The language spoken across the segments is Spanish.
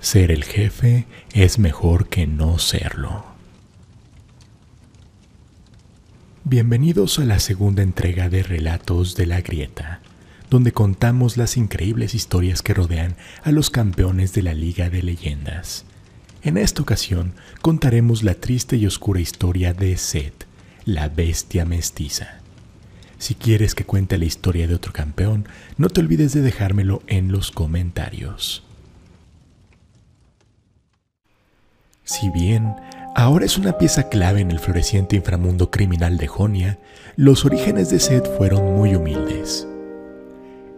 Ser el jefe es mejor que no serlo. Bienvenidos a la segunda entrega de Relatos de la Grieta, donde contamos las increíbles historias que rodean a los campeones de la Liga de Leyendas. En esta ocasión contaremos la triste y oscura historia de Seth, la bestia mestiza. Si quieres que cuente la historia de otro campeón, no te olvides de dejármelo en los comentarios. Si bien ahora es una pieza clave en el floreciente inframundo criminal de Jonia, los orígenes de Seth fueron muy humildes.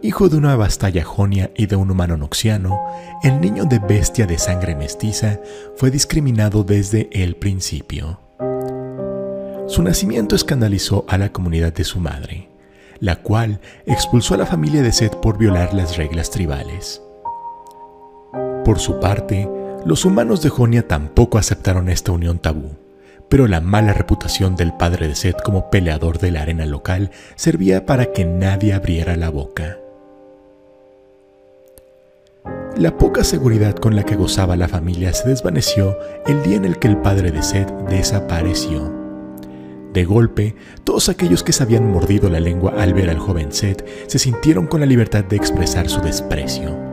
Hijo de una vastalla jonia y de un humano noxiano, el niño de bestia de sangre mestiza fue discriminado desde el principio. Su nacimiento escandalizó a la comunidad de su madre, la cual expulsó a la familia de Seth por violar las reglas tribales. Por su parte, los humanos de Jonia tampoco aceptaron esta unión tabú, pero la mala reputación del padre de Seth como peleador de la arena local servía para que nadie abriera la boca. La poca seguridad con la que gozaba la familia se desvaneció el día en el que el padre de Seth desapareció. De golpe, todos aquellos que se habían mordido la lengua al ver al joven Seth se sintieron con la libertad de expresar su desprecio.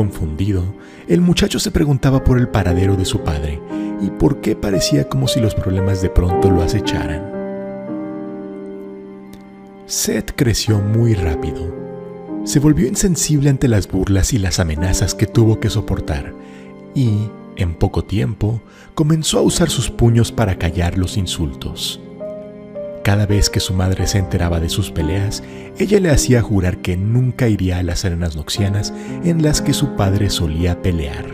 Confundido, el muchacho se preguntaba por el paradero de su padre y por qué parecía como si los problemas de pronto lo acecharan. Seth creció muy rápido. Se volvió insensible ante las burlas y las amenazas que tuvo que soportar y, en poco tiempo, comenzó a usar sus puños para callar los insultos. Cada vez que su madre se enteraba de sus peleas, ella le hacía jurar que nunca iría a las arenas noxianas en las que su padre solía pelear.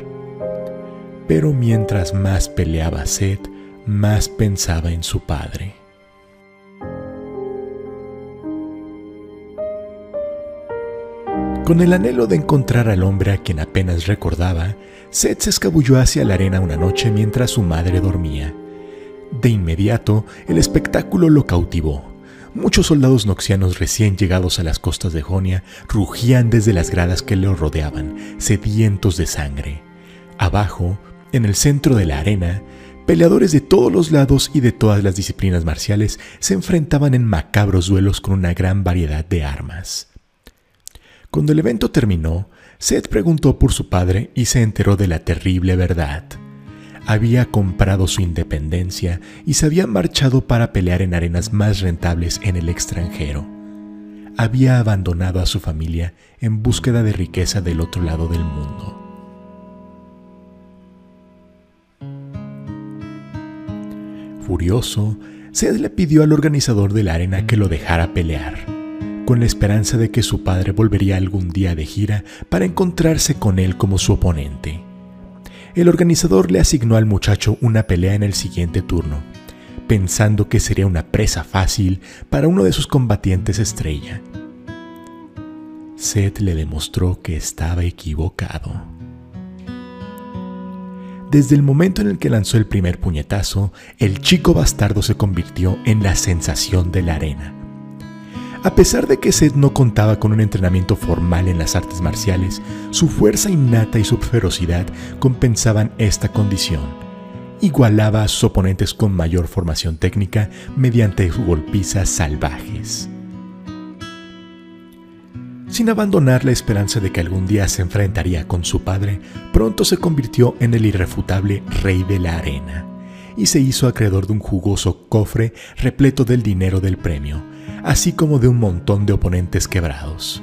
Pero mientras más peleaba Seth, más pensaba en su padre. Con el anhelo de encontrar al hombre a quien apenas recordaba, Seth se escabulló hacia la arena una noche mientras su madre dormía. De inmediato, el espectáculo lo cautivó. Muchos soldados noxianos recién llegados a las costas de Jonia rugían desde las gradas que lo rodeaban, sedientos de sangre. Abajo, en el centro de la arena, peleadores de todos los lados y de todas las disciplinas marciales se enfrentaban en macabros duelos con una gran variedad de armas. Cuando el evento terminó, Seth preguntó por su padre y se enteró de la terrible verdad. Había comprado su independencia y se había marchado para pelear en arenas más rentables en el extranjero. Había abandonado a su familia en búsqueda de riqueza del otro lado del mundo. Furioso, Seth le pidió al organizador de la arena que lo dejara pelear con la esperanza de que su padre volvería algún día de gira para encontrarse con él como su oponente. El organizador le asignó al muchacho una pelea en el siguiente turno, pensando que sería una presa fácil para uno de sus combatientes estrella. Seth le demostró que estaba equivocado. Desde el momento en el que lanzó el primer puñetazo, el chico bastardo se convirtió en la sensación de la arena. A pesar de que Seth no contaba con un entrenamiento formal en las artes marciales, su fuerza innata y su ferocidad compensaban esta condición. Igualaba a sus oponentes con mayor formación técnica mediante golpizas salvajes. Sin abandonar la esperanza de que algún día se enfrentaría con su padre, pronto se convirtió en el irrefutable rey de la arena y se hizo acreedor de un jugoso cofre repleto del dinero del premio, así como de un montón de oponentes quebrados.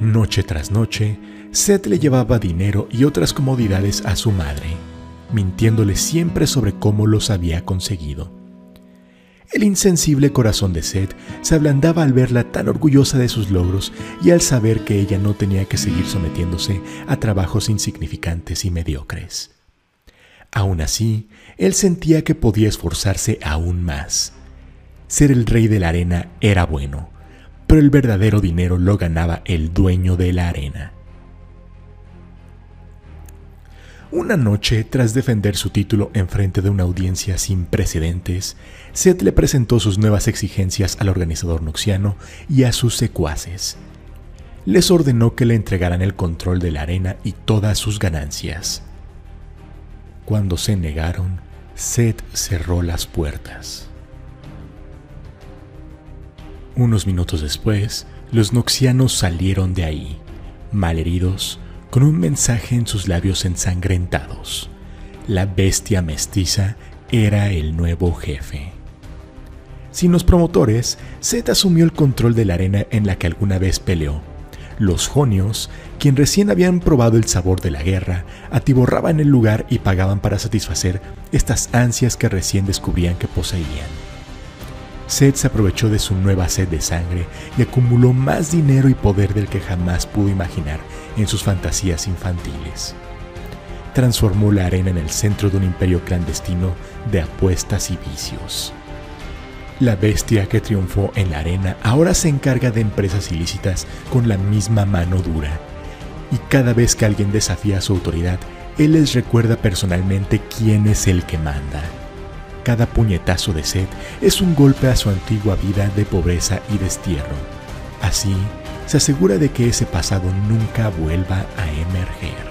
Noche tras noche, Seth le llevaba dinero y otras comodidades a su madre, mintiéndole siempre sobre cómo los había conseguido. El insensible corazón de Seth se ablandaba al verla tan orgullosa de sus logros y al saber que ella no tenía que seguir sometiéndose a trabajos insignificantes y mediocres. Aún así, él sentía que podía esforzarse aún más. Ser el rey de la arena era bueno, pero el verdadero dinero lo ganaba el dueño de la arena. Una noche, tras defender su título en frente de una audiencia sin precedentes, Seth le presentó sus nuevas exigencias al organizador noxiano y a sus secuaces. les ordenó que le entregaran el control de la arena y todas sus ganancias. Cuando se negaron, Seth cerró las puertas. Unos minutos después, los noxianos salieron de ahí, malheridos, con un mensaje en sus labios ensangrentados. La bestia mestiza era el nuevo jefe. Sin los promotores, Seth asumió el control de la arena en la que alguna vez peleó. Los jonios, quien recién habían probado el sabor de la guerra, atiborraban el lugar y pagaban para satisfacer estas ansias que recién descubrían que poseían. Seth se aprovechó de su nueva sed de sangre y acumuló más dinero y poder del que jamás pudo imaginar en sus fantasías infantiles. Transformó la arena en el centro de un imperio clandestino de apuestas y vicios. La bestia que triunfó en la arena ahora se encarga de empresas ilícitas con la misma mano dura. Y cada vez que alguien desafía su autoridad, él les recuerda personalmente quién es el que manda. Cada puñetazo de sed es un golpe a su antigua vida de pobreza y destierro. Así, se asegura de que ese pasado nunca vuelva a emerger.